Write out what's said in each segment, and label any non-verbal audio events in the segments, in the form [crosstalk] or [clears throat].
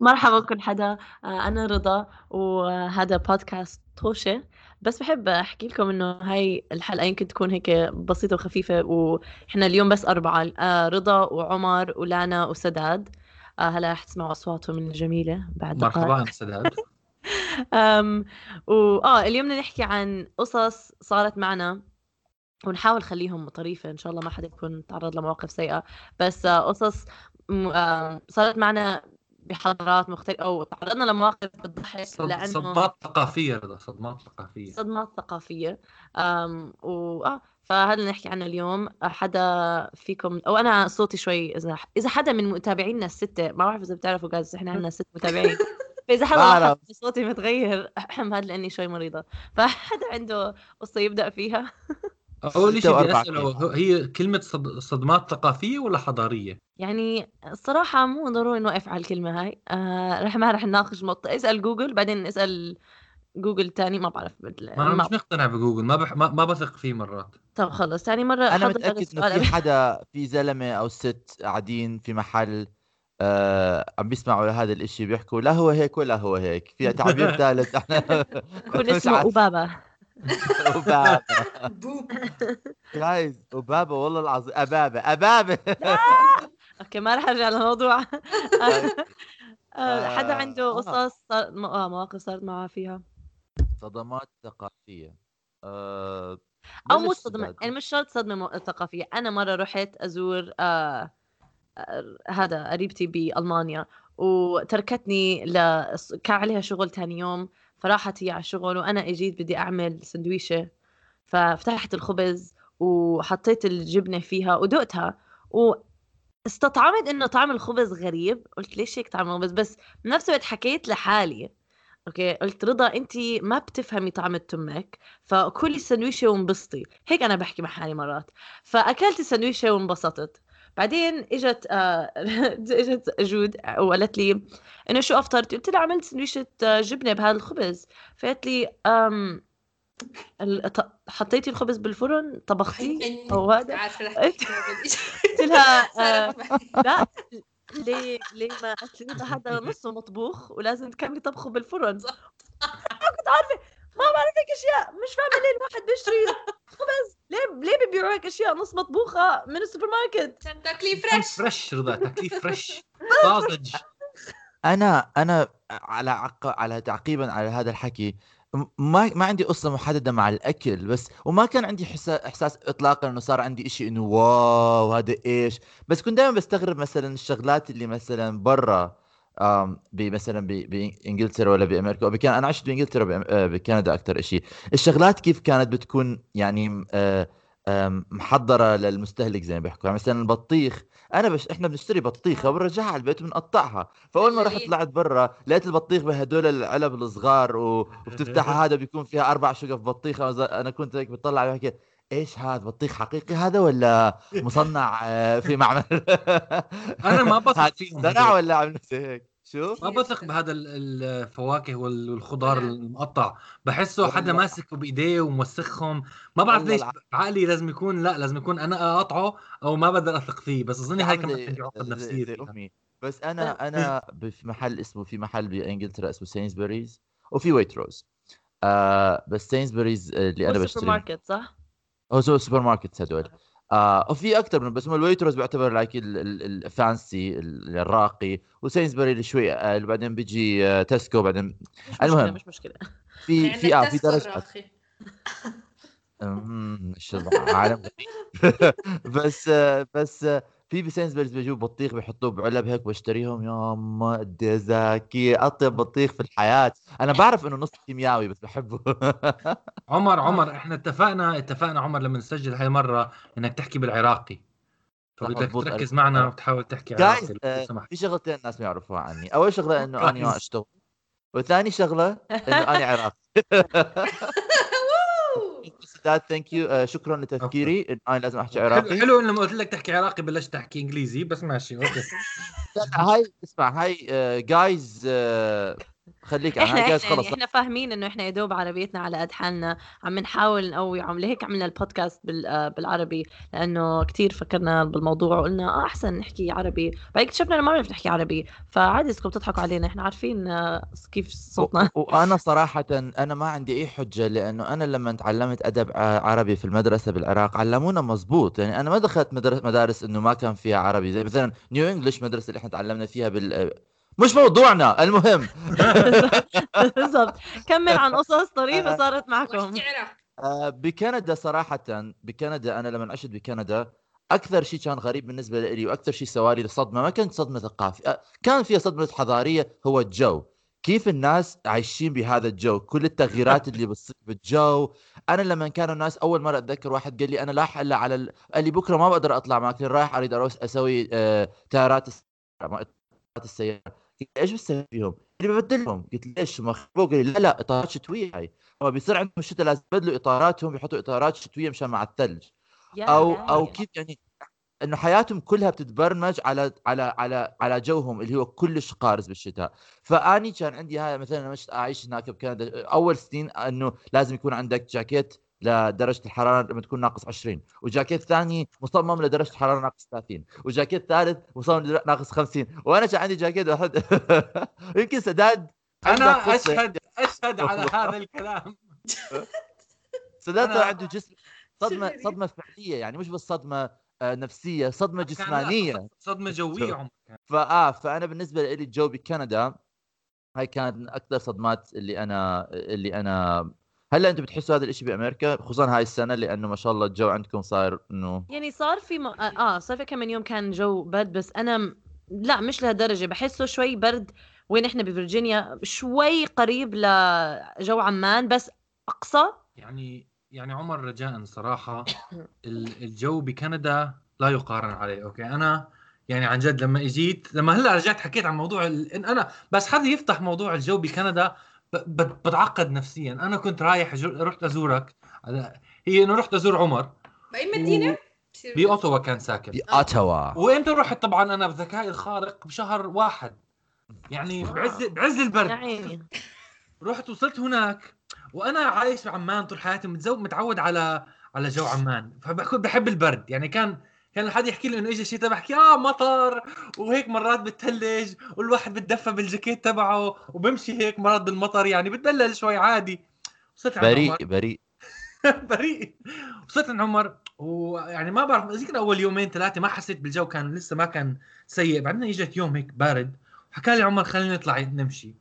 مرحبا كل حدا. آه، أنا رضا وهذا بودكاست طوشة. بس بحب أحكي لكم إنه هاي الحلقة يمكن تكون هيك بسيطة وخفيفة وإحنا اليوم بس أربعة. آه، رضا وعمر ولانا وسداد. آه، هلا رح تسمعوا أصواتهم الجميلة بعد مرحبا سداد. [laughs] أم وآه اليوم بدنا نحكي عن قصص صارت معنا ونحاول نخليهم طريفة. إن شاء الله ما حدا يكون تعرض لمواقف سيئة. بس قصص صارت معنا بحضارات مختلفة أو تعرضنا لمواقف بتضحك صد... لأنه صدمات ثقافية رضا صدمات ثقافية. صدمات ثقافية. أم و آه فهذا اللي نحكي عنه اليوم. حدا فيكم أو أنا صوتي شوي إذا إذا حدا من متابعينا الستة ما بعرف إذا بتعرفوا جايز إحنا عندنا ست متابعين. [laughs] فإذا حدا صوتي متغير [clears throat] هذا لأني شوي مريضة. فحدا عنده قصة يبدأ فيها. [laughs] اول شيء بدي اساله هي كلمة صدمات ثقافية ولا حضارية؟ يعني الصراحة مو ضروري نوقف على الكلمة هاي. آه رح ما رح نناقش نقطة. اسأل جوجل بعدين اسال جوجل تاني. ما بعرف ما أنا مش مقتنع بجوجل. ما بح... ما, ما بثق فيه مرات. طب خلص. ثاني مرة أنا متأكد إنه في حدا في زلمة أو ست قاعدين في محل آه عم بيسمعوا لهذا الإشي بيحكوا لا هو هيك ولا هو هيك. في تعبير [laughs] ثالث. [laughs] إحنا كل [laughs] اسمه أوبابا. [laughs] وبابا. جايز. وبابا والله العظيم. ابابه ابابه [laughs] أوكي ما راح أرجع للموضوع. [laughs] آه، حدا عنده آه. قصص صار آه، مواقف صارت معه فيها؟ صدمات ثقافية. أه... أو مو صدمة يعني مش شرط صدمة ثقافية. أنا مرة رحت أزور آه... هذا قريبتي بألمانيا وتركتني ل... كان عليها شغل ثاني يوم. فراحت هي على الشغل وأنا أجيت بدي أعمل سندويشة. ففتحت الخبز وحطيت الجبنة فيها ودقتها واستطعمت إنه طعم الخبز غريب. قلت ليش هيك طعم الخبز؟ بس بنفس الوقت حكيت لحالي أوكي؟ قلت رضا انت ما بتفهمي طعم التمك فكلي السندويشه وانبسطي. هيك أنا بحكي مع حالي مرات. فأكلت السندويشه وانبسطت. بعدين إجت آه [laughs] إجت جود وقالت لي إنه شو أفطرتي؟ قلت لها عملت سندويشة آه، جبنة بهذا الخبز فقالت لي أم حطيتي الخبز بالفرن؟ طبختيه؟ أو هذا [laughs] قلت لها [laughs] آه لا ليه ليه ما قالت لي هذا نصه مطبوخ ولازم تكملي طبخه بالفرن. كنت عارفة ما بعرف هيك أشياء مش فاهمة ليه الواحد بيشتري. [laughs] خبز ليه ليه بيبيعوا هيك أشياء نص مطبوخة من السوبر ماركت؟ عشان تاكليه fresh fresh رضا تاكليه fresh طازج [laughs] [laughs] أنا أنا على عق... على تعقيبا على هذا الحكي ما ما عندي قصة محددة مع الأكل بس وما كان عندي حسا... إحساس اطلاقا إنه صار عندي إشي إنه wow هذا إيش؟ بس كنت دائما بستغرب مثلا الشغلات اللي مثلا برا مثلا بإنجلترا ولا بأمريكا وبكان أنا عشت بإنجلترا آه، بكندا أكثر شيء الشغلات كيف كانت بتكون يعني محضرة للمستهلك زي ما بيحكوا؟ يعني مثلا البطيخ أنا بش إحنا بنشتري بطيخة وبنرجعها على البيت وبنقطعها. فأول ما رحت طلعت برا لقيت البطيخ بهدول العلب الصغار وبتفتحها [laughs] هذا بيكون فيها أربع شقف بطيخة أنا كنت هيك بطلع بحكي إيش هذا؟ بطيخ حقيقي هذا ولا مصنع آه، في معمل؟ [laughs] أنا ما بثق فيهم زرع ولا عملوا هيك؟ شو ما بثق بهذا الفواكه والخضار المقطع. بحسه حدا ماسكه بإيديه وموسخهم. ما بعرف ليش بعقلي لازم يكون لا لازم يكون أنا أقطعه أو ما بقدر أثق فيه. بس أظن هاي كمان عندي عقد نفسية بس أنا أنا في محل اسمه في محل بانجلترا اسمه سينسبريز وفي ويت روز آه بس سينسبريز اللي أنا بشتري سوبر ماركت صح؟ هو سوبر ماركت هدول آه وفي أكثر من بس الويتروز بيعتبر like ال fancy الراقي. وسينسبري اللي شوي أقل بعدين بيجي آه تسكو بعدين مش المهم مش مشكلة. في يعني في آه في درجات مش عالم [laughs] بس آه بس آه في بسينسبرز بيجوا بطيخ بيحطوه بعلب هيك بشتريهم يا ما قد زاكي أطيب بطيخ في الحياة. أنا بعرف إنه نص كيميائي بس بحبه. [laughs] عمر عمر إحنا اتفقنا اتفقنا عمر لما نسجل هاي المره إنك تحكي بالعراقي. فبدك تركز معنا وتحاول تحكي عراقي آه في شغلتين الناس ما يعرفوها عني. أول شغلة إنه [laughs] أنا أشتغل وثاني شغلة إنه أنا عراقي. [laughs] أستاذ thank you شكرا لتفكيري. أنا لازم أحكي عراقي. حلو إنه قلت لك تحكي عراقي بلشت تحكي إنجليزي بس ماشي okay. [laughs] هاي اسمع هاي جايز خليك إحنا إحنا خلص يعني إحنا فاهمين إنه إحنا يا دوب عربيتنا على قد حالنا عم نحاول نقوي عم لهيك عملنا البودكاست آه، بالعربي لأنه كثير فكرنا بالموضوع وقلنا آه أحسن نحكي عربي. بعدين اكتشفنا إنه ما بنعرف نحكي عربي. فعادي اسكم تضحكوا علينا إحنا عارفين آه، كيف صوتنا. وأنا صراحة أنا ما عندي أي حجة لأنه أنا لما تعلمت أدب عربي في المدرسة بالعراق علمونا مزبوط يعني أنا ما دخلت مدارس إنه ما كان فيها عربي زي مثلا نيو انجلش مدرسة اللي إحنا تعلمنا فيها بال مش موضوعنا المهم. بالضبط. كمل عن قصص طريفة آه، صارت معكم. آه، بكندا صراحة بكندا أنا لما عشت بكندا أكثر شيء كان غريب بالنسبة لي وأكثر شيء سوالي صدمه ما كانت صدمة ثقافيه آه، كان فيها صدمة حضارية هو الجو. كيف الناس عايشين بهذا الجو؟ كل التغييرات اللي بتصير بالجو أنا لما كانوا الناس أول مرة أتذكر واحد قال لي أنا لا إلا على ال... قال لي بكرة ما بقدر أطلع معك رايح أريد أسوي آه تايرات السيارة. إيش بتسوي فيهم؟ اللي ببدلهم. قلت ليش؟ ما قال لي لا لا إطارات شتوية هاي. هو بيصير عندهم الشتاء لازم يبدلوا إطاراتهم بيحطوا إطارات شتوية مشان مع الثلج. أو أو كيف يعني؟ إنه حياتهم كلها بتتبرمج على على على على جوهم اللي هو كلش قارس بالشتاء. فأني كان عندي هاي مثلا مش أعيش هناك بكندا أول سنين إنه لازم يكون عندك جاكيت لدرجة الحرارة لما تكون ناقص 20 وجاكيت ثاني مصمم لدرجة الحرارة ناقص 30 وجاكيت ثالث مصمم ناقص 50 وأنا كان عندي جاكيت واحد. [laughs] يمكن سداد أنا اشهد أشهد على هذا الكلام. [laughs] سداد عنده جسم صدمه صدمة فعلية يعني مش بس صدمة آه، نفسية صدمة جسمانية. صدمة جوية فآه فأنا بالنسبة لي الجو بكندا هاي كانت من أكثر صدمات اللي أنا اللي أنا هلا أنتم بتحسوا هذا الشيء بأمريكا؟ خصوصا هاي السنة لأنه ما شاء الله الجو عندكم صار إنه يعني صار في م... آه صار في كم من يوم كان جو برد بس أنا م... لا مش لهالدرجة. بحسه شوي برد وين إحنا بفرجينيا شوي قريب لجو عمان بس أقصى. يعني يعني عمر رجاء صراحة الجو بكندا لا يقارن عليه أوكي؟ أنا يعني عن جد لما إجيت لما هلأ رجعت حكيت عن موضوع ال... أنا بس حدا يفتح موضوع الجو بكندا بتعقد نفسيا. أنا كنت رايح رحت أزورك. هي إنه رحت أزور عمر. بأي مدينة؟ و... باوتوا كان ساكن. باوتوا وإنت رحت طبعا أنا بذكائي الخارق بشهر واحد. يعني بعز بعز البرد. رحت وصلت هناك. وأنا عايش بعمان طول حياتي متزوج متعود على على جو عمان. فبحب البرد. يعني كان كان حد يحكي لي إنه اجى الشتاء بحكي آه مطر وهيك مرات بتثلج والواحد بتدفى بالجاكيت تبعه وبمشي هيك مرات بالمطر يعني بتدلل شوي عادي. وصلت بريء بريء. [laughs] بريء. وصلت عند عمر ويعني ما بعرف ذكر أول يومين ثلاثة ما حسيت بالجو كان لسه ما كان سيء. بعدين إجت يوم هيك بارد وحكى لي عمر خلينا نطلع نمشي.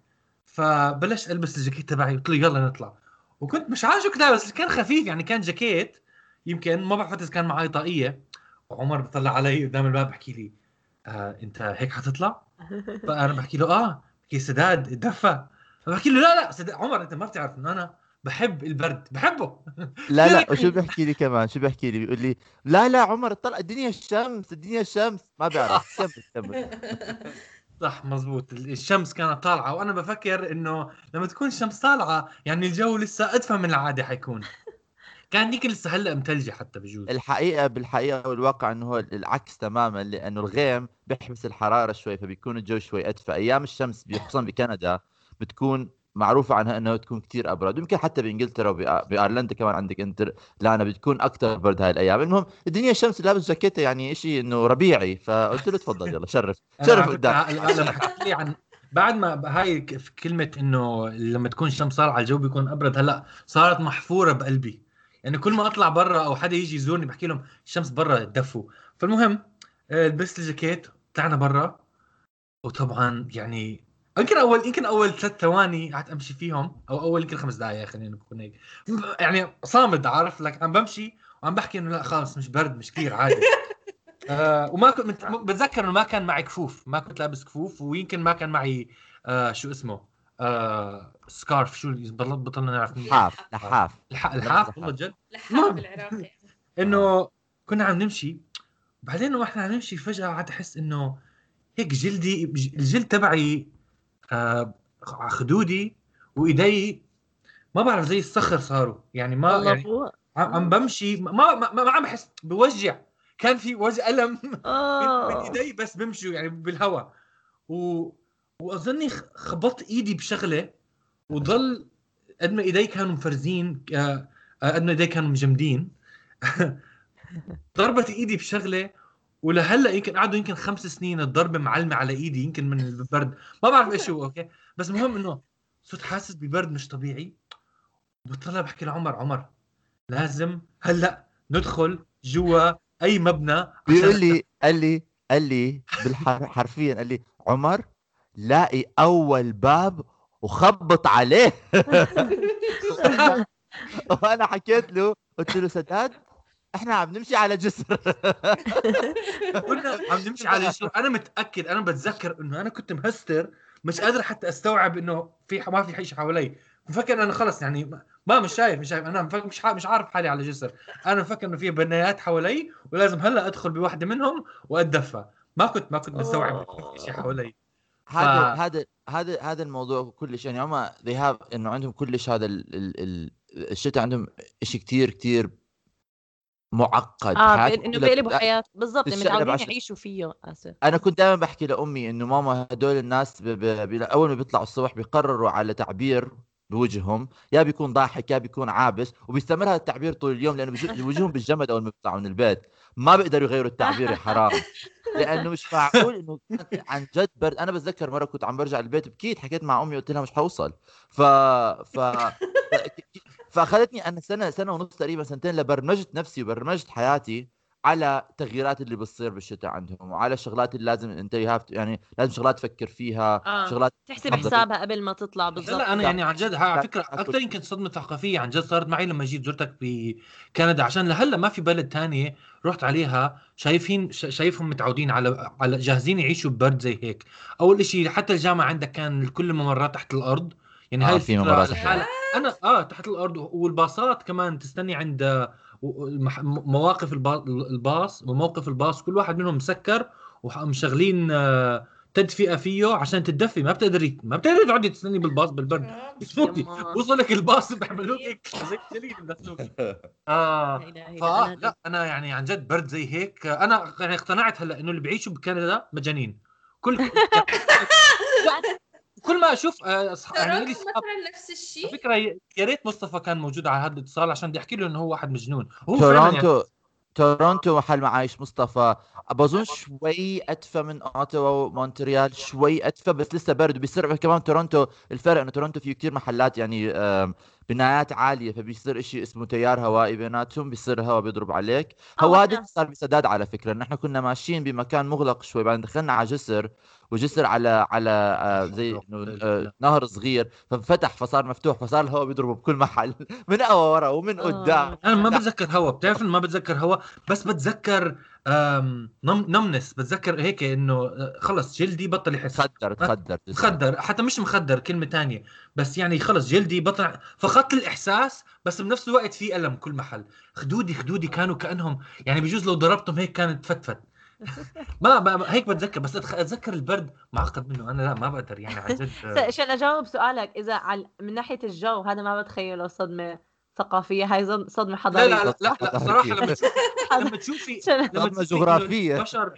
فبلشت ألبس الجاكيت تبعي قلت له يلا نطلع. وكنت مش عارف شو كنت بس كان خفيف يعني كان جاكيت يمكن ما بعرف إذا كان معي طاقية. وعمر بيطلع علي قدام الباب بحكي لي آه انت هيك حتطلع؟ فانا [laughs] بحكي له آه بحكي سداد اتدفى. فبحكي له لا لا سداد عمر انت ما بتعرف إنه أنا بحب البرد بحبه. [laughs] لا لا وشو بيحكي لي كمان؟ شو بيحكي لي؟ بيقول لي لا لا عمر طلع الدنيا الشمس الدنيا الشمس. ما بيعرف. [laughs] كمل كمل. صح مزبوط. الشمس كانت طالعة وأنا بفكر إنه لما تكون الشمس طالعة يعني الجو لسه أدفى من العادة حيكون. كان ديك لسه هلأ متلجه حتى بجوز. الحقيقة بالحقيقة والواقع إنه هو العكس تماما لأنه الغيم بيحبس الحرارة شوي فبيكون الجو شوي أدفى. أيام الشمس خصوصا بكندا بتكون معروفة عنها انه تكون كثير أبرد. يمكن حتى بإنجلترا وبايرلندا كمان عندك انت لا بتكون أكثر برد هاي الأيام. المهم الدنيا الشمس لابس جاكيتة يعني شيء إنه ربيعي فقلت له تفضل يلا شرف. [laughs] شرف قدام لما حكيت لي عن [laughs] بعد ما هاي كلمة إنه لما تكون الشمس طالعة الجو بيكون أبرد هلأ صارت محفورة بقلبي. يعني كل ما أطلع برا أو حدا يجي يزورني بحكي لهم الشمس برا تدفوا فالمهم آه، لبست الجاكيت طلعنا برا. وطبعا يعني يمكن أول يمكن أول ثلاث ثواني قعدت أمشي فيهم أو أول يمكن خمس دقائق خلينا نكون هيك. يعني صامد عارف لك عم بمشي وعم بحكي إنه لا خلص مش برد مش كثير عادي. [laughs] آه وما كنت بتذكر إنه ما كان معي كفوف ما كنت لابس كفوف ويمكن ما كان معي آه شو اسمه آه سكارف شو بطلنا نعرف لحاف لحاف لحاف والله جد. لحاف بالعراقي إنه كنا عم نمشي. بعدين وإحنا عم نمشي فجأة قعدت أحس إنه هيك جلدي الجلد تبعي آه خدودي وإيدي. ما بعرف زي الصخر صاروا. يعني ما يعني عم بمشي. ما ما, ما عم بحس بوجع. كان في وجع ألم. [laughs] من آه. إيدي بس بمشوا يعني بالهواء و... وأظني خبطت إيدي بشغلة وضل قد ما إيدي كانوا مفرزين آه، قد ما إيدي كانوا مجمدين. [laughs] ضربت إيدي بشغلة ولهلأ يمكن قعدوا يمكن خمس سنين الضربة معلمة على إيدي يمكن من البرد. ما بعرف إيش هو أوكي؟ بس المهم إنه صرت حاسس ببرد مش طبيعي. بطلع بحكي لعمر عمر لازم هلأ ندخل جوا أي مبنى بيقول لي قال لي قال لي حرفيا قال لي عمر لاقي أول باب وخبط عليه. [laughs] وأنا حكيت له قلت له سداد إحنا عم نمشي على جسر. [laughs] كنا عم نمشي على جسر. أنا متأكد أنا بتذكر إنه أنا كنت مهستر مش قادر حتى أستوعب إنه في ما في شيء حوالي. مفكر أنا خلص يعني ما مش شايف مش شايف. أنا مش مش عارف حالي على جسر. أنا مفكر إنه في بنايات حوالي ولازم هلأ أدخل بواحده منهم وأتدفى. ما كنت ما كنت مستوعب شيء حوالي. هذا. هذا هذا هذا الموضوع كلش يعني هم they have إنه عندهم كلش هذا ال... ال... الشتاء عندهم شيء كثير كثير معقد. آه إنه بيقلبوا حياه بالضبط يعني متعودين يعيشوا فيه آسف. أنا كنت دائما بحكي لأمي إنه ماما هدول الناس ب... ب... ب... أول ما بيطلعوا الصبح بيقرروا على تعبير بوجههم. يا بيكون ضاحك يا بيكون عابس وبيستمر هذا التعبير طول اليوم لأنه [laughs] وجههم بالجمد أول ما بيطلعوا من البيت. ما بيقدروا يغيروا التعبير يا حرام. [laughs] لأنه مش معقول إنه [laughs] عن جد برد أنا بتذكر مرة كنت عم برجع البيت بكيت حكيت مع أمي قلت لها مش حوصل. ف ف [laughs] فأخذتني أنا سنة سنة ونص تقريبا سنتين لبرمجت نفسي وبرمجت حياتي. على التغييرات اللي بتصير بالشتاء عندهم وعلى الشغلات اللي لازم أنت يعني لازم شغلات تفكر فيها آه. شغلات تحسب حسابها قبل ما تطلع بالضبط. لا أنا يعني عن جد على فكرة أكثر يمكن صدمة ثقافية عن جد صارت معي لما جيت زرتك بكندا عشان لهلأ ما في بلد تاني رحت عليها شايفين شايفهم متعودين على على جاهزين يعيشوا ببرد زي هيك. أول شيء حتى الجامعة عندك كان كل الممرات تحت الأرض يعني هاي آه في ممرات أنا آه تحت الأرض والباصات كمان تستني عند مواقف الباص وموقف الباص كل واحد منهم مسكر ومشغلين آه، تدفئة فيه عشان تدفي ما بتقدري ما بتقدري تقعدي تستني بالباص بالبرد. بتفوتي وصلك الباص بيعملوا لك زي جليد [laughs] آه فا لا أنا يعني عن جد برد زي هيك. أنا يعني اقتنعت هلأ إنه اللي بيعيشوا بكندا مجانين. كل [laughs] كل ما أشوف آه، يعني مثلا نفس الشيء؟ على فكرة يا ريت مصطفى كان موجود على هذا الاتصال عشان بدي أحكي له إنه هو واحد مجنون. هو تورونتو يعني... تورونتو محل معايش مصطفى. بظن شوي أدفى من اوتوا ومونتريال شوي أدفى بس لسه برد. وبيصير كمان تورونتو الفرق إنه تورونتو فيه كثير محلات يعني بنايات عالية فبيصير شيء اسمه تيار هوائي بيناتهم بيصير الهواء بيضرب عليك. هو هذا صار بسداد على فكرة. نحن كنا ماشيين بمكان مغلق شوي بعدين دخلنا على جسر وجسر على على آه، زي آه، نهر صغير. ففتح فصار مفتوح فصار الهواء بيضربه بكل محل. [laughs] من ورا ومن آه. قدام. أنا ما بتذكر هواء بتعرف ما بتذكر هواء بس بتذكر نمنس. بتذكر هيك إنه خلص جلدي بطل يحس. تخدر تخدر تخدر. حتى مش مخدر كلمة تانية. بس يعني خلص جلدي بطل. فقدت الاحساس بس بنفس الوقت في ألم كل محل. خدودي خدودي كانوا كأنهم يعني بجوز لو ضربتهم هيك كانت فتفت. [laughs] ما, ما هيك بتذكر. بس أتذكر البرد معقد منه. أنا لا ما بقدر يعني عن جد. [laughs] عشان أجاوب سؤالك. إذا على من ناحية الجو هذا ما بتخيله صدمة. ثقافية هاي صدمة حضارية. لا لا لا, لا صراحة لما لما تشوفي [laughs] لما تشوفي جغرافية. البشر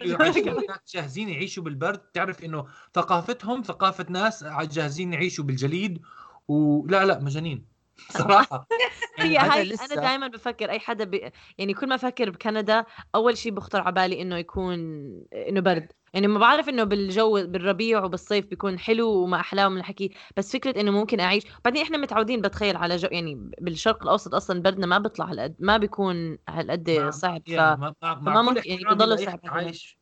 [laughs] جاهزين يعيشوا بالبرد تعرف إنه ثقافتهم ثقافة ناس جاهزين يعيشوا بالجليد ولا لا مجانين. صراحة. [laughs] هي يعني هاي لسه... أنا دائما بفكر أي حدا ب... يعني كل ما أفكر بكندا أول شيء بخطر على بالي إنه يكون إنه برد. يعني ما بعرف إنه بالجو بالربيع وبالصيف بيكون حلو وما احلاه من الحكي بس فكرة إنه ممكن أعيش. بعدين إحنا متعودين بتخيل على جو يعني بالشرق الأوسط أصلا بردنا ما بيطلع هالقد ما بيكون هالقد صعب. ف ما, ما ممكن يعني بضل صعب عايش.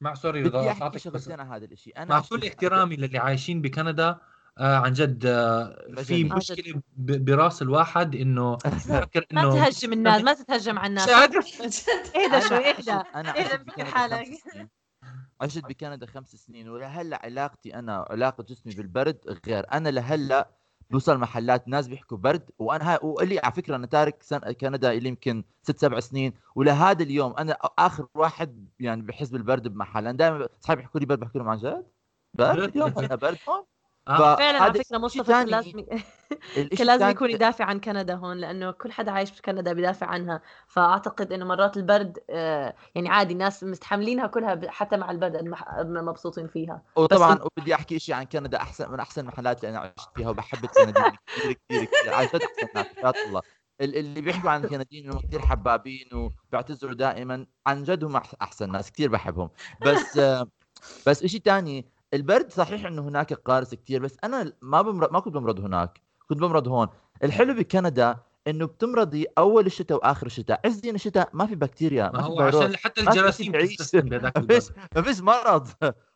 مع سوري بدي أحكي شغلتين هذا الشيء أنا مع كل احترامي للي عايشين بكندا آه عن جد آه في مشكلة براس الواحد إنه فكر انه ما تهجم الناس ما تتهجم على الناس اهدى شوي اهدى اهدى حالك. عشت بكندا خمس سنين. ولهلأ علاقتي أنا علاقة جسمي بالبرد غير. أنا لهلأ بوصل محلات ناس بيحكوا برد وأنا هاي واللي على فكرة أنا تارك سن... كندا اللي يمكن ست سبع سنين. ولهذا اليوم أنا آخر واحد يعني بحس بالبرد بمحل أنا دائما اصحابي يحكوا لي برد بحكي لهم عن جد؟ برد اليوم برد. هون [laughs] آه. فعلا على فكرة مصطفى كان لازم [laughs] كان لازم يكون يدافع عن كندا هون لأنه كل حدا عايش في كندا بيدافع عنها. فأعتقد إنه مرات البرد آه، يعني عادي الناس مستحملينها كلها حتى مع البرد مبسوطين فيها. وطبعا وبدي أحكي شيء عن كندا أحسن من أحسن المحلات اللي أنا عشت فيها وبحب الكنديين كثير كثير كثير. عن جد احسن الله. اللي بيحكوا عن الكنديين إنهم كثير حبابين وبيعتذروا دائما. عن جد هم أحسن ناس كثير بحبهم. بس بس شيء ثاني البرد صحيح إنه هناك قارس كثير بس أنا ما بمرض ما كنت بمرض هناك. كنت بمرض هون. الحلو بكندا إنه بتمرضي أول الشتاء وآخر الشتاء. عز الشتاء ما في بكتيريا ما هو عشان حتى الجراثيم [laughs] ما ما فيش مرض.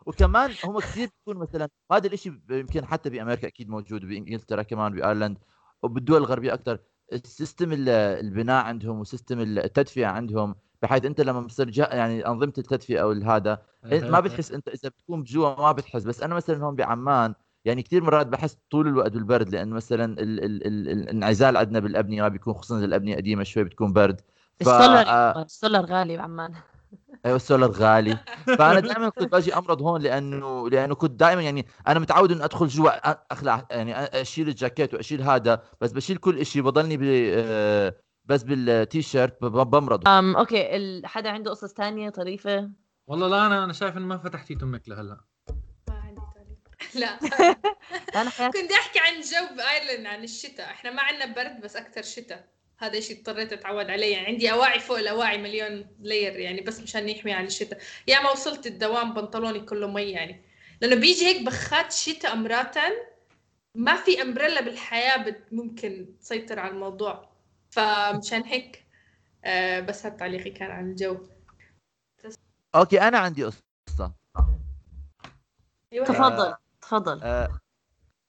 وكمان هم كثير بيكون مثلا هذا الشيء يمكن حتى بأمريكا أكيد موجود بإنجلترا كمان بأيرلند وبالدول الغربية أكثر ال system البناء عندهم و system التدفئة عندهم بحيث أنت لما بتصير يعني أنظمة التدفئة أو هذا ما بتحس أنت إذا بتكون بجوا ما بتحس. بس أنا مثلا هون بعمان يعني كثير مرات بحس طول الوقت بالبرد لأنه مثلا ال ال ال الإنعزال عندنا بالأبنية ما بيكون خصوصا إذا الأبنية قديمة شوي بتكون برد. ف... السولر آه. السولر غالي بعمان. [laughs] أيوه السولر غالي. فأنا [laughs] دائما كنت باجي أمرض هون لأنه لأنه كنت دائما يعني أنا متعود إنه أدخل جوا أخلع يعني أشيل الجاكيت وأشيل هذا بس بشيل كل شيء بضلني ب آه، بس بالتي شيرت بمرض أم okay. حدا عنده قصص ثانية طريفة؟ والله لا أنا أنا شايف إنه ما فتحتي تمك لهلا. ما عندي [laughs] لا. [laughs] أنا حياتي كنت أحكي عن جو ب Ireland عن الشتاء. إحنا ما عندنا برد بس أكثر شتاء. هذا شيء اضطريت أتعود عليه. يعني عندي أواعي فوق الأواعي مليون layer يعني بس مشان يحمي عن الشتاء. يا ما وصلت الدوام بنطلوني كله مي يعني. لأنه بيجي هيك بخات شتاء امراتا ما في أمبريلا بالحياة ممكن تسيطر على الموضوع. فمشان هيك آه بس هالتعليقي تعليقي كان عن الجو. أوكي أنا عندي قصة. أيوه. تفضل تفضل. آه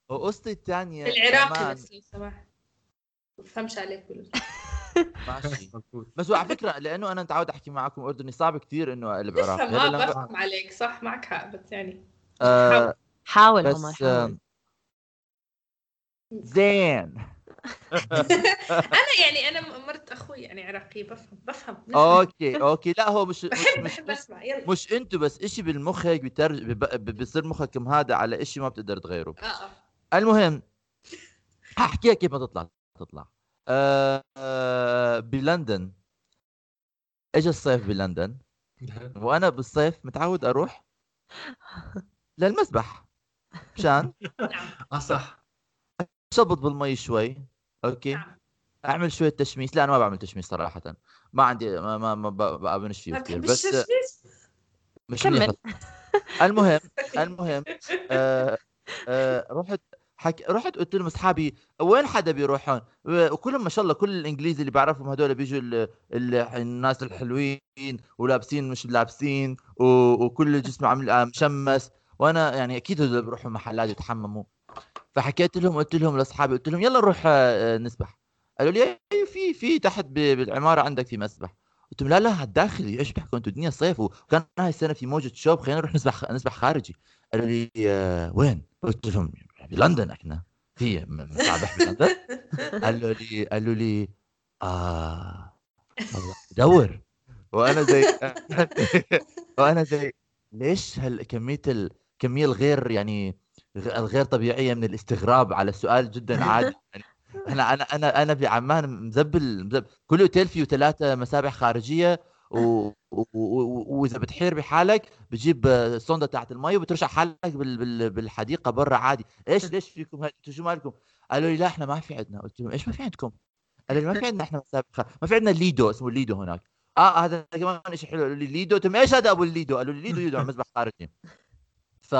وقصتي الثانية العراقي بس لو سمحت. بفهمش عليك [laughs] ماشي. بس على فكرة لأنه أنا متعود أحكي معكم أردني صعب كثير إنه أقلب عراقي ما بفهم عليك صح؟ معك حق بس يعني. آه حاول بس حاول. زين. [laughs] أنا يعني أنا مرت أخوي يعني عراقي بفهم بفهم. أوكي أوكي. لا هو مش بحب مش بحب أسمع. يلا. مش أنتو بس اشي بالمخ هيك بيترج بيصير مخكم هذا على اشي ما بتقدر تغيره. آه آه. المهم احكيها كيف ما تطلع تطلع. آه آه بلندن. اجى الصيف بلندن. وأنا بالصيف متعود أروح للمسبح. مشان؟ [laughs] نعم. آه صح. شبط بالمي شوي. okay. نعم. أعمل شوية تشميس. لا أنا ما بعمل تشميس صراحة. ما عندي ما ما, ما بابنش فيه كثير. بس مش كمل. [laughs] المهم المهم آه آه رحت حك... رحت قلت لهم أصحابي وين حدا بيروح هون وكلهم ما شاء الله كل الإنجليزي اللي بعرفهم هدول بيجوا ال... ال... الناس الحلوين ولابسين مش لابسين و... وكل جسمه عامل مشمس. وأنا يعني أكيد هدول بيروحوا محلات يتحمموا. فحكيت لهم قلت لهم لأصحابي قلت لهم يلا نروح آه، نسبح. قالوا لي أيوه في في تحت بالعمارة عندك في مسبح. قلت لهم لا لا الداخلي إيش بتحكوا أنتم الدنيا صيف وكان هاي السنة في موجة شوب خلينا نروح نسبح نسبح خارجي. قالوا لي آه، وين؟ قلت لهم بلندن إحنا. في مسابح بلندن [laughs] قالوا لي قالوا لي آه والله دور وأنا زي [laughs] وأنا زي ليش هالكميه الكميه الغير يعني الغير طبيعية من الاستغراب على السؤال جدا عادي. [laughs] يعني أنا أنا أنا أنا بعمان مزبل, مزبل كل أوتيل فيه ثلاثة مسابح خارجية [laughs] وإذا بتحير بحالك بتجيب الصونده تاعت المي وبترشع حالك بال... بال... بالحديقة برا عادي. إيش ليش فيكم أنتم شو مالكم؟ قالوا لي لا إحنا ما في عندنا. قلت لهم إيش ما في عندكم؟ قالوا لي ما في عندنا إحنا مسابح خ... ما في عندنا lido اسمه lido هناك. آه هذا كمان شيء حلو قالوا لي lido؟ لهم إيش هذا أبو ال lido؟ قالوا لي ليدو على مذبح خارجي. ف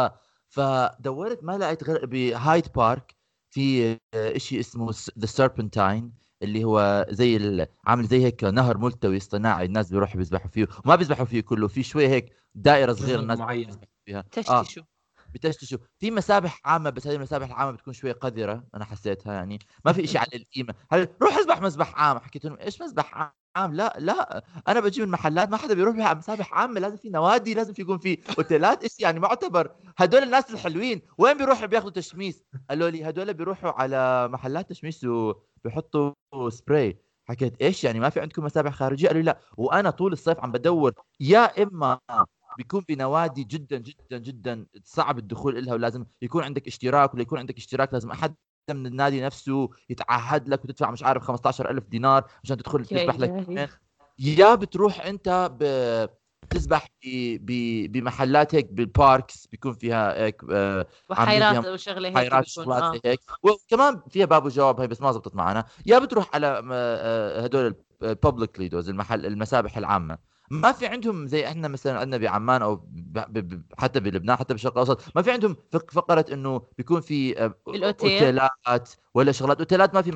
فدورت ما لقيت غير ب Hyde Park في شيء اسمه The Serpentine اللي هو زي عامل زي هيك نهر ملتوي اصطناعي الناس بيروحوا بيسبحوا فيه وما بيسبحوا فيه كله في شوي هيك دائرة صغيرة الناس معينه فيها. تشتشوا آه. بتشتشوا. في مسابح عامة بس هذه المسابح العامة بتكون شوي قذرة أنا حسيتها يعني. ما في شيء [laughs] على القيمة. هل روح اسبح مسبح عام؟ حكيت لهم إيش مسبح عام لا لا أنا بجي من محلات ما حدا بيروح مسابح عامه لازم في نوادي لازم في يكون في أوتيلات إيش يعني معتبر؟ هدول الناس الحلوين وين بيروحوا بياخذوا تشميس؟ قالوا لي هدول بيروحوا على محلات تشميس وبيحطوا سبراي حكيت إيش يعني ما في عندكم مسابح خارجية؟ قالوا لي لا وأنا طول الصيف عم بدور يا إما بيكون بنوادي جدا جدا جدا صعب الدخول لها ولازم يكون عندك اشتراك ولا يكون عندك اشتراك لازم أحد من النادي نفسه يتعهد لك وتدفع مش عارف 15000 دينار عشان تدخل تسبح لك. يا بتروح أنت بتسبح بمحلات هيك بالباركس بيكون فيها هيك آه، بحيرات وشغله هيك بحيرات شغلات آه. هيك. وكمان فيها باب وجواب هي بس ما زبطت معنا. يا بتروح على آه، هدول الببليك ليدوز المحل المسابح العامة. ما في عندهم زي إحنا مثلا عندنا بعمان أو حتى بلبنان حتى بالشرق الأوسط ما في عندهم فقرة إنه بيكون في آه، أوتيلات ولا شغلات. أوتيلات ما في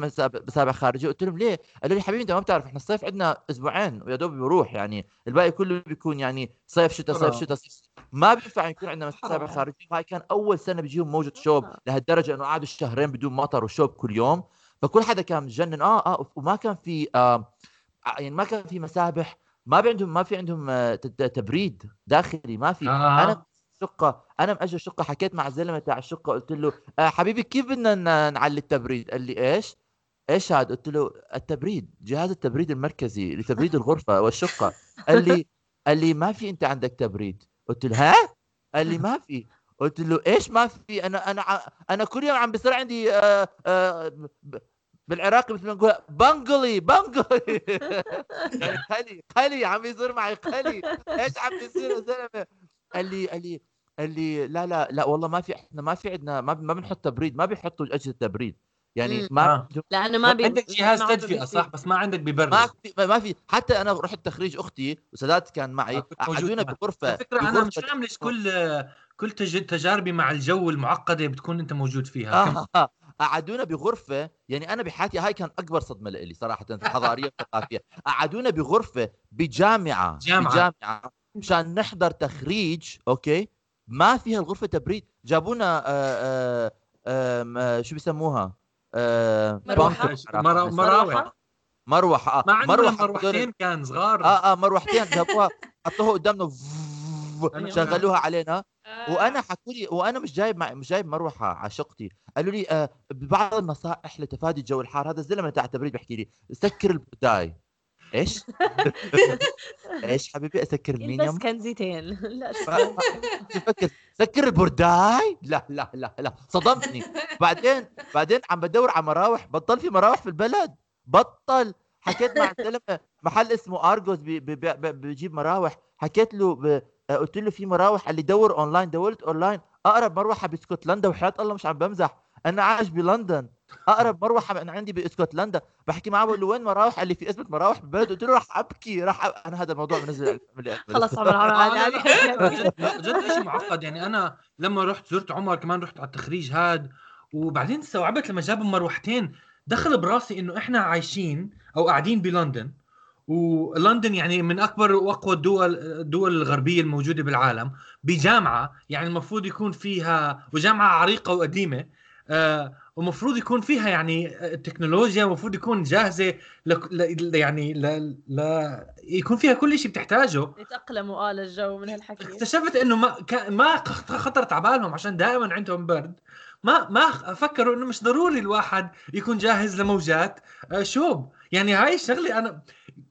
مسابح خارجية. قلت لهم ليه؟ قالوا لي حبيبي أنت ما بتعرف إحنا الصيف عندنا أسبوعين ويا دوب بيروح يعني. الباقي كله بيكون يعني صيف شتاء صيف شتاء صيف ما بينفع يكون عندنا مسابح خارجية. هاي كان أول سنة بيجيهم موجة شوب لهالدرجة إنه قعدوا شهرين بدون مطر وشوب كل يوم. فكل حدا كان متجنن. آه آه وما كان في آه يعني ما كان في مسابح. ما في عندهم ما في عندهم آه، تبريد داخلي ما في. آه. أنا شقة أنا مأجر شقه حكيت مع الزلمه تاع الشقة قلت له آه حبيبي كيف بدنا نعلي التبريد؟ قال لي إيش؟ إيش هذا قلت له التبريد جهاز التبريد المركزي لتبريد الغرفة والشقة. قال لي قال لي ما في أنت عندك تبريد. قلت له ها؟ قال لي ما في. قلت له إيش ما في؟ أنا أنا أنا كل يوم عم بصير عندي آه آه بالعراقي مثل ما نقول بنقلي بنقلي [laughs] قلي قلي عم يصير معي قلي. إيش عم بيصير يا زلمة؟ قال لي قال لي قال لي لا لا لا والله ما في إحنا ما في عندنا ما ما بنحط تبريد ما بيحطوا أجهزة تبريد. يعني ما آه. لأنه ما بي... عندك جهاز تدفئة صح؟ بس ما عندك ببرد. ما في ما في. حتى أنا رحت تخريج أختي وسادات كان معي قعدونا بغرفة على فكرة أنا مش فاهم ليش كل كل تجاربي مع الجو المعقدة بتكون أنت موجود فيها. آه. [laughs] قعدونا بغرفة يعني أنا بحياتي هاي كان أكبر صدمة لي صراحة حضاريه وثقافيه قعدونا بغرفة بجامعة جامعة. بجامعة مشان نحضر تخريج أوكي؟ ما فيها الغرفة تبريد. جابونا آآ آآ شو بيسموها؟ مروحة. مراوح مروحة. آه. مروحة مروحتين كان صغار. آه آه مروحتين جابوها. حطوها قدامنا [laughs] شغلوها علينا. آه. وأنا حكوا لي وأنا مش جايب مع مش جايب مروحة على شقتي. قالوا لي آه ببعض النصائح لتفادي الجو الحار. هذا الزلمة تاع التبريد بيحكي لي سكر البداي إيش؟ [laughs] إيش حبيبي؟ أسكر المين [laughs] بس كنزتين [laughs] لا تفكر سكر البرداي؟ لا لا لا لا. صدمتني. بعدين بعدين عم بدور على مراوح بطل في مراوح في البلد. بطل. حكيت مع الزلمة محل اسمه Argos بيجيب مراوح. حكيت له قلت له في مراوح قال لي دور أونلاين دورت أونلاين. أقرب مروحة باسكتلندا وحياة الله مش عم بمزح. أنا عايش بلندن. أقرب مروحة أنا عندي باسكتلندا بحكي معه بقول له وين مراوح؟ قال لي في ازمه مراوح بالبلد. قلت له راح أبكي راح أب... أنا هذا الموضوع بنزل خلص عمر عمر جد شيء معقد. يعني أنا لما رحت زرت عمر كمان رحت على التخريج هاد. وبعدين استوعبت لما جابوا مروحتين دخل براسي إنه إحنا عايشين أو قاعدين بلندن. ولندن يعني من أكبر وأقوى الدول الدول الغربية الموجودة بالعالم بجامعة يعني المفروض يكون فيها وجامعة عريقة وقديمة آه ومفروض يكون فيها يعني التكنولوجيا المفروض يكون جاهزة ل... ل... يعني ل... ل... يكون فيها كل شيء بتحتاجه. يتأقلموا آه للجو من هالحكي. اكتشفت إنه ما. ما خطرت على بالهم عشان دائما عندهم برد. ما ما فكروا إنه مش ضروري الواحد يكون جاهز لموجات آه، شوب. يعني هاي الشغلة أنا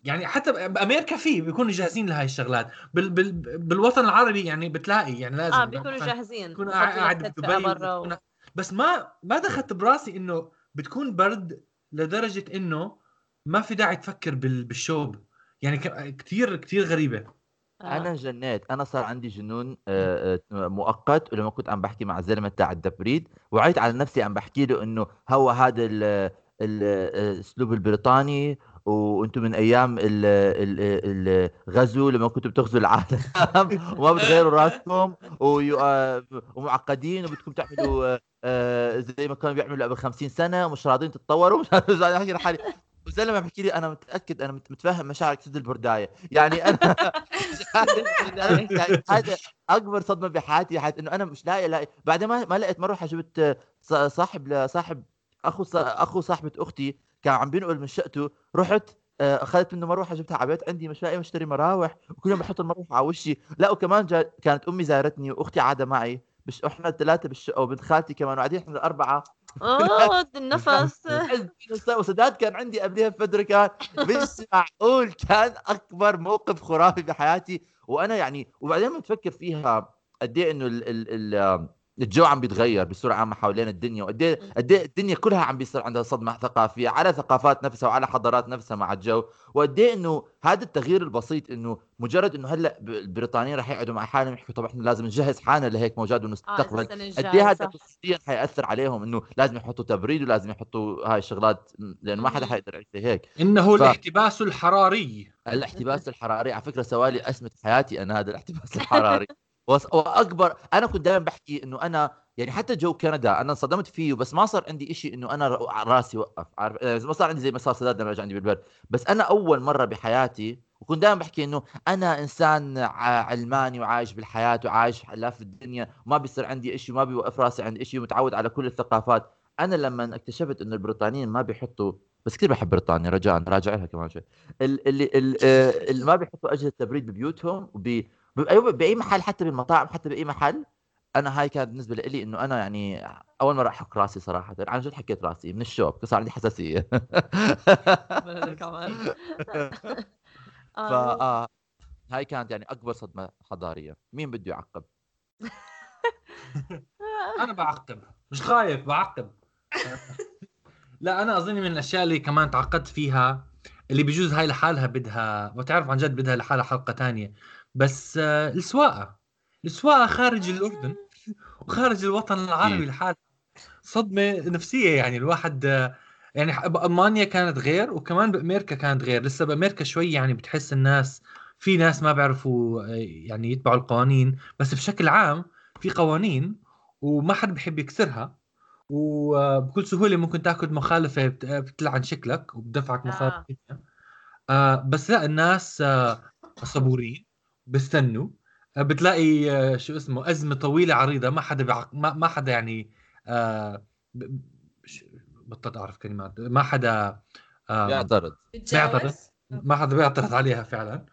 يعني حتى بأمريكا في بيكونوا جاهزين لهي الشغلات. بال بال بالوطن العربي يعني بتلاقي يعني لازم. آه بيكونوا جاهزين يكون قاعد بدبي و... بس ما ما دخلت براسي إنه بتكون برد لدرجة إنه ما في داعي تفكر بال... بالشوب. يعني كثير كثير غريبة. آه. أنا جنيت. أنا صار عندي جنون آه، آه، مؤقت ولما كنت عم بحكي مع الزلمه تاع التبريد وعيت على نفسي عم بحكي له إنه هو هذا الاسلوب البريطاني وأنتم من أيام الغزو لما كنتوا بتغزوا العالم. [laughs] وما بتغيروا راسكم ومعقدين وبدكم تعملوا زي ما كانوا بيعملوا قبل 50 سنة ومش راضيين تتطوروا. [laughs] احكي لحالي وزلمة بحكي لي أنا متأكد أنا متفهم مشاعرك سد البرداية. يعني أنا [laughs] هذا أكبر صدمة بحياتي حيث إنه أنا مش لاقي لاقي بعدين ما ما لقيت مره جبت صاحب لصاحب أخو أخو صاحبة أختي. كان عم بينقل من شقته رحت آه، أخذت منه مروحة جبتها على بيت عندي مش لاقي مشتري مراوح وكل يوم بحط المروحة على وشي. لا وكمان جا كانت أمي زارتني وأختي قاعدة معي بش إحنا الثلاثة بالشقة وبنت خالتي كمان وقاعدين إحنا الأربعة. اوه [laughs] النفس. [laughs] وسداد كان عندي قبلها بفتره كان مش معقول كان أكبر موقف خرافي بحياتي. وأنا يعني وبعدين لما تفكر فيها قد إيه إنه ال ال ال الجو عم بيتغير بصوره عامه حوالين الدنيا وقد إيه قد إيه الدنيا كلها عم بيصير عندها صدمة ثقافية على ثقافات نفسها وعلى حضارات نفسها مع الجو. وقد إيه إنه هذا التغيير البسيط إنه مجرد إنه هلأ البريطانيين رح يقعدوا مع حالهم يحكوا طب إحنا لازم نجهز حالنا لهيك موجات ونستقبل. آه قد إيه هذا اقتصاديا حيأثر عليهم إنه لازم يحطوا تبريد ولازم يحطوا هاي الشغلات لأنه ما حدا حيقدر يعيش هيك. إنه ف... الاحتباس الحراري. الاحتباس الحراري على فكرة سوالي أسمة حياتي أنا هذا الاحتباس [laughs] الحراري. واكبر أنا كنت دائما بحكي إنه أنا يعني حتى جو كندا أنا انصدمت فيه بس ما صار عندي إشي إنه أنا راسي وقف عارف؟ يعني ما صار عندي زي ما صار سداد رجع عندي بالبرد بس أنا أول مرة بحياتي وكنت دائما بحكي إنه أنا إنسان علماني وعايش بالحياة وعايش في الدنيا وما بيصير عندي إشي وما بيوقف راسي عند إشي ومتعود على كل الثقافات. أنا لما اكتشفت إنه البريطانيين ما بيحطوا بس كثير بحب بريطانيا رجاء راجع لها كمان شوي. اللي اللي ما بيحطوا أجهزة تبريد ببيوتهم وبي أيوه باي محل حتى بالمطاعم حتى بأي محل أنا هاي كانت بالنسبة لي إنه أنا يعني أول مرة أحك راسي صراحة. عن جد حكيت راسي من الشوب صار عندي حساسية. [laughs] كمان. ف. [laughs] آه هاي كانت يعني أكبر صدمة حضارية. مين بده يعقب؟ [laughs] أنا بعقب. مش خايف بعقب. لا أنا أظن من الأشياء اللي كمان تعقدت فيها اللي بجوز هاي لحالها بدها وتعرف عن جد بدها لحالها حلقة تانية. بس آه السواقة. السواقة خارج الأردن وخارج الوطن العربي لحالها صدمة نفسية يعني الواحد آه يعني بالمانيا كانت غير وكمان بأمريكا كانت غير. لسه بأمريكا شوي يعني بتحس الناس في ناس ما بيعرفوا آه، يعني يتبعوا القوانين. بس بشكل عام في قوانين وما حد بحب يكسرها. وبكل سهولة ممكن تأخذ مخالفة بتلعن شكلك وبدفعك مخالفة. آه. آه بس لا الناس آه صبورين. بيستنوا آه بتلاقي آه شو اسمه أزمة طويلة عريضة ما حدا بعق... ما, ما حدا يعني آه ب... بطلت أعرف كلمات. ما حدا آه بيعترض. بيعترض. ما حدا بيعترض عليها فعلا.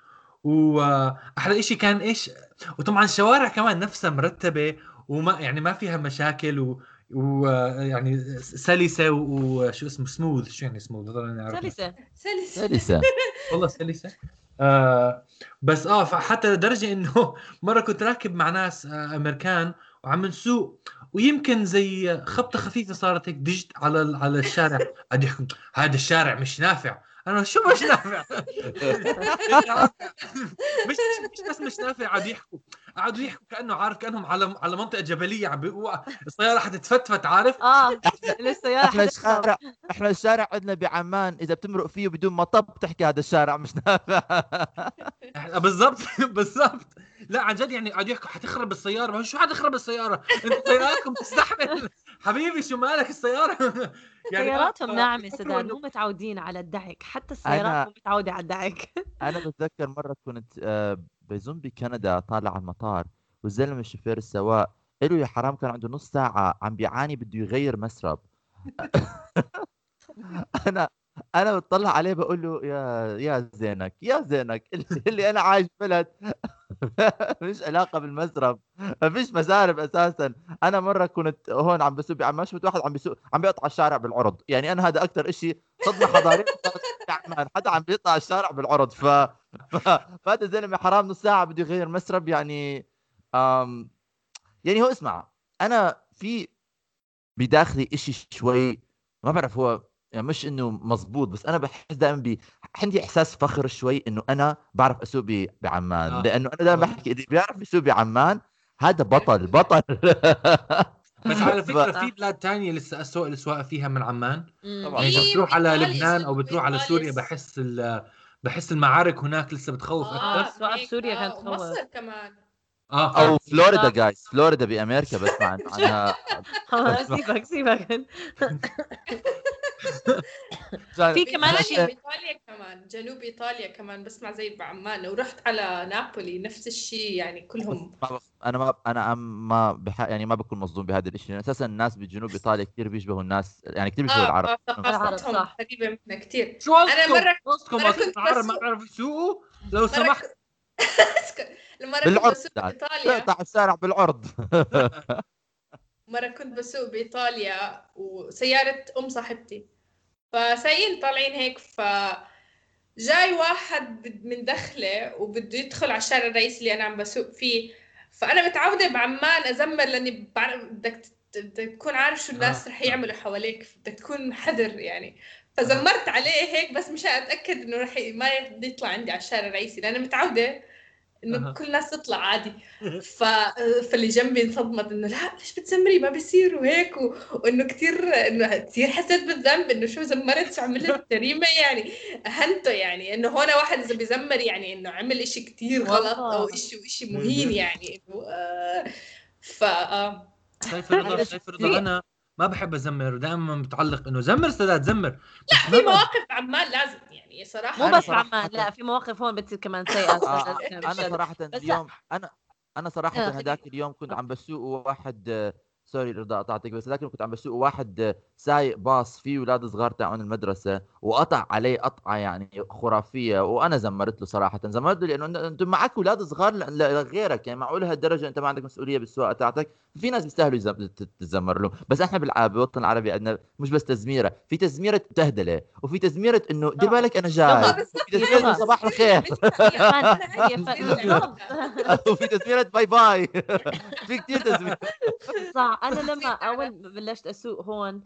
واحلى شيء كان إيش وطبعا الشوارع كمان نفسها مرتبة وما يعني ما فيها مشاكل و ويعني سلسة وشو اسمه سموث شو يعني سموث سلسة. سلسة. سلسة. والله سلسة. [laughs] آه بس آه حتى لدرجة إنه [laughs] مرة كنت راكب مع ناس آه أمريكان وعم نسوق ويمكن زي خبطة خفيفة صارت هيك دجت على على الشارع. قاعد يحكم هذا الشارع مش نافع. أنا شو مش نافع؟ [laughs] مش مش بس مش نافع قاعد يحكوا. قعدوا يحكوا كأنه عارف كأنهم على على منطقة جبلية عم السيارة حتتفتفت عارف؟ آه السيارة إحنا الشارع إحنا الشارع عندنا بعمان. إذا بتمرق فيه بدون مطب تحكي هذا الشارع مش نافع. بالضبط بالضبط. لا عن جد يعني قاعد يحكوا حتخرب السيارة. شو حتخرب السيارة؟ انت سيارتكم تستحمل. حبيبي شو مالك السيارة؟ [laughs] يعني سياراتهم ناعمه سدان مو متعودين على الدعك حتى السيارات مو متعودة على الدعك [laughs] أنا بتذكر مرة كنت آه، بظن بكندا طالع على المطار والزلمه الشوفير السواق له يا حرام كان عنده نص ساعة عم بيعاني بده يغير مسرب [laughs] أنا أنا بتطلع عليه بقول له يا يا زينك يا زينك [laughs] اللي أنا عايش بلد [laughs] مش علاقة بالمسرب ما فيش مسارب أساسا. أنا مرة كنت هون عم بسوق بعمان شفت واحد عم بيسوق عم بيقطع الشارع بالعرض يعني أنا هذا أكثر شيء صدمه حضارية [laughs] عمان حدا عم بيقطع الشارع بالعرض ف فهذا زلمة حرام نص ساعة بده يغير مسرب يعني أم... يعني هو اسمع أنا في بداخلي شيء شوي ما بعرف هو يعني مش إنه مزبوط بس أنا بحس دائما ب... عندي إحساس فخر شوي إنه أنا بعرف أسوق بعمان. آه. لأنه أنا دائما بحكي اللي بيعرف يسوق بعمان هذا بطل [laughs] بطل. بس على [laughs] فكرة في بلاد تانية لسه أسوق السواقه فيها من عمان. طبعا يعني بتروح على لبنان أو بتروح على سوريا بحس بحس المعارك هناك لسه بتخوف آه أكثر السواقه بسوريا كانت تخوف. مصر كمان. آه أو فلوريدا جايز فلوريدا بأمريكا بسمع عنها. [laughs] سيبك سيبك. [laughs] في كمان شيء. إيطاليا كمان جنوب إيطاليا كمان بسمع زي بعمان ورحت على نابولي نفس الشيء يعني كلهم. أنا ما أنا ما بح... يعني ما بكون مصدوم بهذا الشيء أساسا الناس بجنوب إيطاليا كثير بيشبهوا الناس يعني كثير بيشبهوا العرب. ثقافتهم قريبه منا كثير شو أنا مره قصدكم؟ العرب ما بيعرفوا يسوقوا؟ لو سمحت. [laughs] لما بالعرض إيطاليا. تقطع الشارع بالعرض. [laughs] مرة كنت بسوق بإيطاليا وسيارة أم صاحبتي. فسايقين طالعين هيك ف جاي واحد من دخلة وبده يدخل على الشارع الرئيسي اللي أنا عم بسوق فيه. فأنا متعودة بعمان أزمر لأني بدك تكون عارف شو الناس آه. رح يعملوا حواليك بدك تكون حذر يعني. فزمرت عليه هيك بس مشان أتأكد إنه رح ما يطلع عندي على الشارع الرئيسي لأنه متعودة. إنه أه. كل الناس تطلع عادي. ف... فاللي جنبي انصدمت إنه لا ليش بتزمري ما بيصير وهيك. و... وإنه كثير إنه كثير حسيت بالذنب إنه شو زمرت شو عملت؟ [laughs] جريمة يعني. أهنته يعني. إنه هون واحد إذا بيزمر يعني إنه عمل إشي كثير غلط. أو إشي إشي مهين يعني إنه آه ف آه. شايف [laughs] رضا شايف رضا أنا ما بحب أزمر. ودائما متعلق إنه زمر سداد زمر. لا في مواقف عمان لازم يعني صراحة مو بس عمان لا في مواقف هون بتصير كمان سيئة آه أنا صراحة اليوم أنا أنا صراحة هذاك اليوم كنت عم بسوق واحد سوري رضا قطعتك بس لكن كنت عم بسوق واحد سايق باص فيه أولاد صغار تاعون المدرسة. وقطع عليه قطعة يعني خرافية وأنا زمرت له صراحة زمرت له لأنه أنت معك أولاد صغار لغيرك يعني معقول هالدرجة أنت ما عندك مسؤولية بالسواقة تاعتك؟ في ناس بيستاهلوا تتزمر له بس إحنا بالوطن العربي عندنا مش بس تزميرة في تزميرة تهدله وفي تزميرة إنه دير بالك أنا جاي في تزميرة صباح الخير. [laughs] [laughs] وفي تزميرة bye bye. [laughs] في كثير تزمير صح أنا لما أول بلشت أسوق هون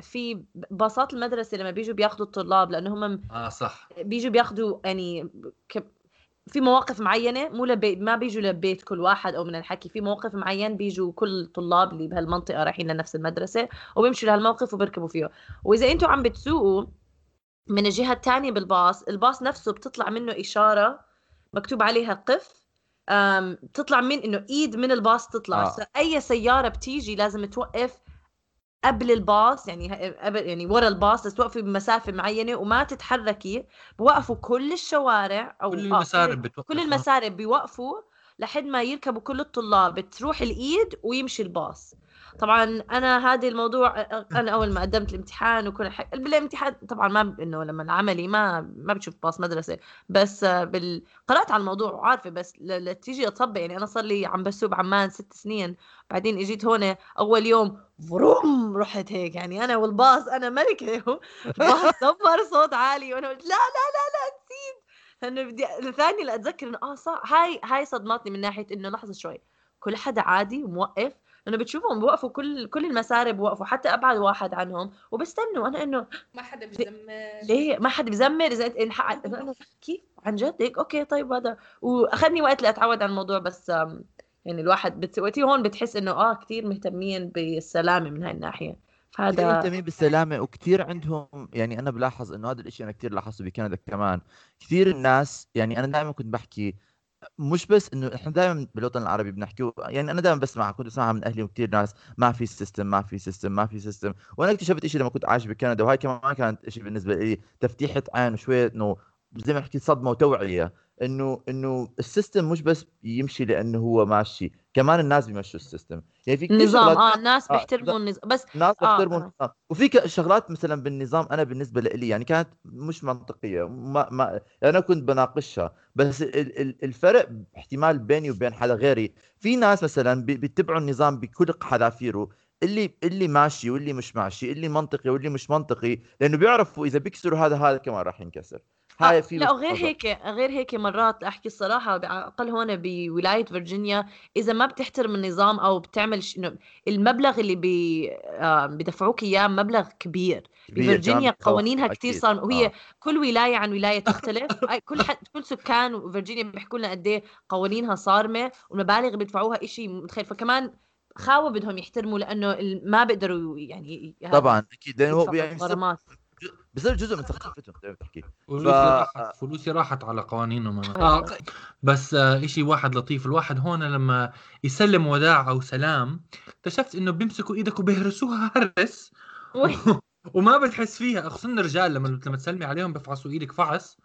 في باصات المدرسة لما بيجوا بياخذوا الطلاب لأنه هم آه صح. بيجوا بياخذوا يعني في مواقف معينة مو لبيت ما بيجوا لبيت كل واحد أو من الحكي في موقف معين بيجوا كل الطلاب اللي بهالمنطقة رايحين لنفس المدرسة وبيمشوا لهالموقف وبيركبوا فيه. وإذا أنتم عم بتسوقوا من الجهة الثانية بالباص الباص نفسه بتطلع منه إشارة مكتوب عليها قف بتطلع من إنه إيد من الباص تطلع. آه. أي سيارة بتيجي لازم توقف قبل الباص يعني قبل يعني ورا الباص بس توقفي بمسافة معينة وما تتحركي بوقفوا كل الشوارع أو كل المسارب آه كل المسارب بيوقفوا لحد ما يركبوا كل الطلاب تروح الإيد ويمشي الباص. طبعا أنا هذا الموضوع أنا أول ما قدمت الامتحان وكل حاجة بالامتحان طبعا ما إنه لما العملي ما ما بتشوف باص مدرسة بس بال... قرأت على الموضوع وعارفة بس لتيجي أطبق يعني أنا صار لي عم بسوق بعمان ست سنين بعدين إجيت هون أول يوم فروم رحت هيك يعني أنا والباص أنا ملكه الباص [laughs] صفر صوت عالي وأنا قلت لا لا لا لا نسيت. لأنه بدي ثاني لاتذكر إنه آه صح هاي هاي صدمتني من ناحية إنه لحظة شوي كل حدا عادي وموقف إنه بتشوفهم بوقفوا كل كل المسارب بوقفوا حتى أبعد واحد عنهم وبستنوا. أنا إنه ما حدا بيزمر. ليه؟ ما حدا بيزمر. إذا إنت كيف عن جد؟ هيك؟ okay طيب هذا. وأخذني وقت لأتعود على الموضوع بس يعني الواحد بت... هون بتحس إنه آه كثير مهتمين بالسلامة من هاي الناحية. فهذا مهتمين بالسلامة وكثير عندهم يعني أنا بلاحظ إنه هذا الشيء أنا كثير لاحظته بكندا كمان. كثير الناس يعني أنا دائما كنت بحكي مش بس إنه إحنا دائما بالوطن العربي بنحكي يعني أنا دائما بسمع كنت بسمعها من أهلي وكثير ناس ما في system ما في system ما في system وأنا اكتشفت شيء لما كنت عايش بكندا وهي كمان كانت شيء بالنسبة لي تفتيحة عين وشوية إنه زي ما حكيت صدمة وتوعية. إنه إنه ال system مش بس يمشي لأنه هو ماشي كمان الناس بيمشوا ال system. يعني في نظام آه الناس آه، بيحترموا النظام بس الناس آه، بيحترموا آه. النظام. وفي شغلات مثلا بالنظام أنا بالنسبة لي يعني كانت مش منطقية ما ما أنا كنت بناقشها. بس الفرق احتمال بيني وبين حدا غيري في ناس مثلا بيتبعوا النظام بكل حذافيره اللي اللي ماشي واللي مش ماشي اللي منطقي واللي مش منطقي لأنه بيعرفوا إذا بيكسروا هذا هذا كمان راح ينكسر. هاي في لا غير هيك غير هيك مرات أحكي الصراحة على الاقل هون بولاية فيرجينيا إذا ما بتحترم النظام أو بتعمل ش... المبلغ اللي بي... آه بدفعوك إياه مبلغ كبير. بفرجينيا قوانينها كثير صار وهي آه. كل ولاية عن ولاية تختلف. [laughs] كل حد كل سكان فيرجينيا بيحكوا لنا قد إيه قوانينها صارمة والمبالغ اللي بيدفعوها شيء متخيل. فكمان خاوة بدهم يحترموا لأنه ما بيقدروا يعني طبعا أكيد. لأنه هو يعني بصير جزء من ثقافتهم زي ما بتحكي. فلوسي, ف... راحت فلوسي راحت على قوانينهم آه. بس آه شيء واحد لطيف الواحد هون لما يسلم وداع أو سلام اكتشفت إنه بيمسكوا إيدك وبيهرسوها هرس. [laughs] وما بتحس فيها خصوصا الرجال لما لما تسلمي عليهم بفعصوا إيدك فعص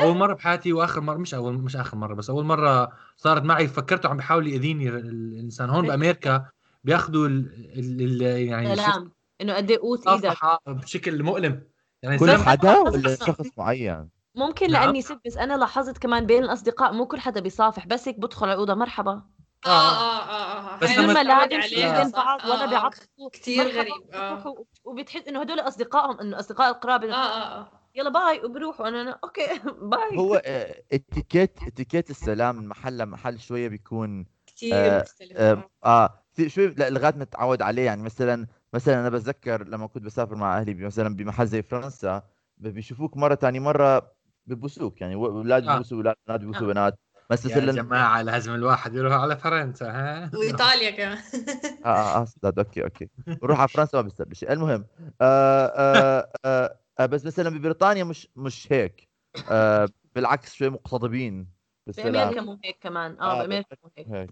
أول مرة بحياتي وآخر مره مش اول مش آخر مرة بس أول مرة صارت معي فكرته عم بيحاول يأذيني الإنسان. هون بأمريكا بياخذوا ال ال يعني سلام. إنه قد إيه قوت إيدك. بشكل مؤلم. يعني كل حدا ولا شخص معين؟ ممكن نعم. لأني ست بس أنا لاحظت كمان بين الأصدقاء مو كل حدا بيصافح بس هيك بدخل على الاوضه مرحبا. آه آه آه آه بس بس لما لا بين؟ بعض ولا آه، آه. بيعطوا كتير مرحبا غريب. آه. وبتحس إنه هدول أصدقائهم إنه أصدقاء القرابة. آه آه آه. يلا bye وبروحوا أنا أنا okay [laughs] bye. هو آه، etiquette etiquette السلام من محل لمحل شوية بيكون كتير آه، مختلف آه, آه. آه في شوي لغاية ما تتعود عليه. يعني مثلا مثلا أنا بتذكر لما كنت بسافر مع أهلي مثلا بمحل زي فرنسا بيشوفوك مرة ثاني مرة ببوسوك يعني أولاد آه. ببوسوا أولاد بنات ببوسوا آه. بنات. بس يا مثلا جماعة لازم الواحد يروح على فرنسا ها؟ [laughs] وإيطاليا كمان. [laughs] آه آه آه أستاذ okay okay. بروح على فرنسا ما بيصير شيء المهم آه آه آه آه بس مثلا ببريطانيا مش مش هيك. آه بالعكس شوي مقتضبين بالسلام بأمريكا مو هيك كمان. آه آه، بأمريكا مو هيك. هيك.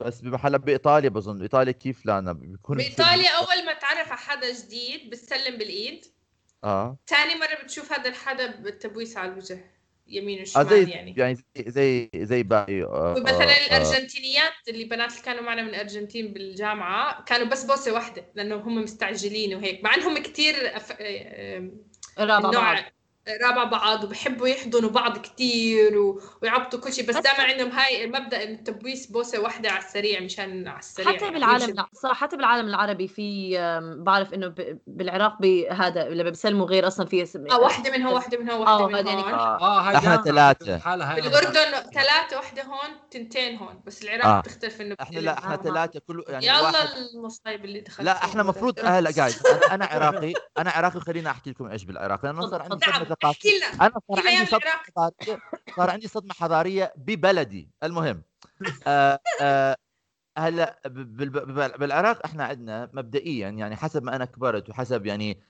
بس بمحل بإيطاليا بظن. بايطاليا كيف لا أنا بيكون بإيطاليا أول ما تعرف على حدا جديد بتسلم بالإيد. آه. ثاني مرة بتشوف هذا الحدا بالتبويس على الوجه يمين آه وشمال زي يعني. يعني زي زي, زي باقي آه ومثلا آه آه الأرجنتينيات اللي بنات اللي كانوا معنا من الأرجنتين بالجامعة كانوا بس بوسة واحدة لأنه هم مستعجلين وهيك مع إنهم كثير أف... آه، بعض. رابع بعض وبحبوا يحضنوا بعض كثير و... ويعبطوا كل شيء بس بس- دائما عندهم هاي المبدأ انه التبويس بوسة واحدة على السريع مشان على السريع حتى يعني بالعالم. لا صراحة حتى بالعالم العربي في بعرف إنه ب- بالعراق بهذا لما بيسلموا غير أصلا في اسم آه واحدة من هون واحدة من هون آه، واحدة من يعني هون آه. آه هاي إحنا هاي بالأردن ثلاثة واحدة هون تنتين هون بس العراق آه. بتختلف إنه إحنا لا إحنا آه. ثلاثة كل يعني يلا واحد المصايب اللي دخلت لا إحنا هذا. مفروض هلا جايز أنا أنا عراقي أنا عراقي خليني أحكي لكم إيش بالعراق لأنه صار عندي لنا أنا صار عندي صدمة؟ حضارية صار عندي صدمة حضارية ببلدي. المهم آه آه هلا بالعراق إحنا عندنا مبدئيا يعني حسب ما أنا كبرت وحسب يعني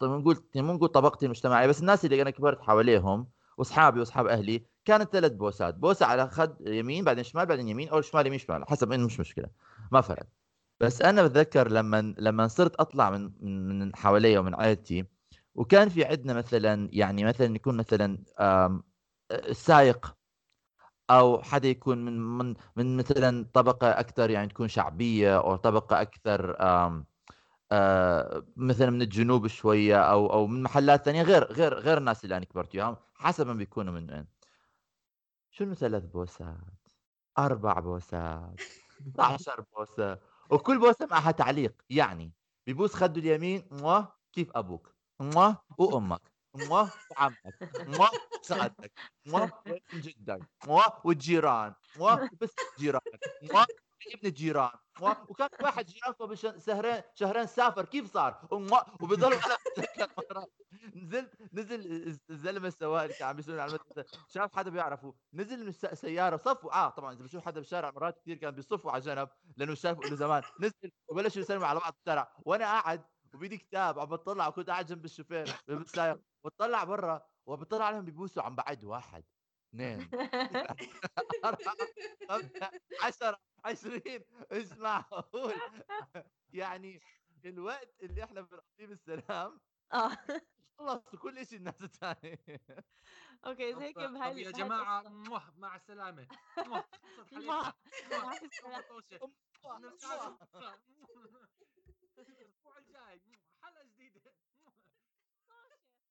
بنقول نقول طبقتي المجتمعية بس الناس اللي أنا كبرت حواليهم وأصحابي وأصحاب أهلي كانت ثلاث بوسات. بوسة على خد يمين بعدين شمال بعدين يمين أو شمال يمين شمال حسب إنه مش مشكلة ما فرق. بس أنا بتذكر لما لما صرت أطلع من من من حوالي ومن عائلتي وكان في عندنا مثلا يعني مثلا يكون مثلا السائق أو حدا يكون من من من مثلا طبقة أكثر يعني تكون شعبية أو طبقة أكثر آه، مثلا من الجنوب شوية أو أو من محلات ثانية غير غير غير الناس اللي أنا كبرت وياهم حسب ما بيكونوا من وين. شنو ثلاث بوسات؟ أربع بوسات؟ 12 بوسة؟ وكل بوسة معها تعليق يعني بيبوس خده اليمين كيف أبوك؟ مواه وأمك مواه وعمك مواه وسعدك مواه جدك مواه والجيران مواه بس جيرانك مواه ابن الجيران وكان واحد جيران قبل شهرين شهرين سافر كيف صار؟ وبيضل على [laughs] مرة. نزلت نزل الز- الزلمة السواق اللي كان عم بيسوق على المدرسة. شاف حدا بيعرفه؟ نزل من الس- سيارة صفوا آه طبعا إذا بشوف حدا بالشارع مرات كثير كان بيصفوا على جنب لأنه شافوا له زمان. نزل وبلشوا يسلموا على بعض بالشارع. وأنا قاعد وبيدي كتاب عم بطلع وكنت قاعد جنب الشوفير [laughs] بالسايق بطلع برا وبطلع عليهم بيبوسوا عم بعد واحد اثنين. [laughs] [laughs] عشرة عشرين إيش معقول يعني الوقت اللي إحنا بنقضيه بالسلام آه. خلص كل شيء الناس الثانية أوكي زي هيك بهاي يا جماعة. موه، مع السلامة. موه، مع السلامة. Well, yeah,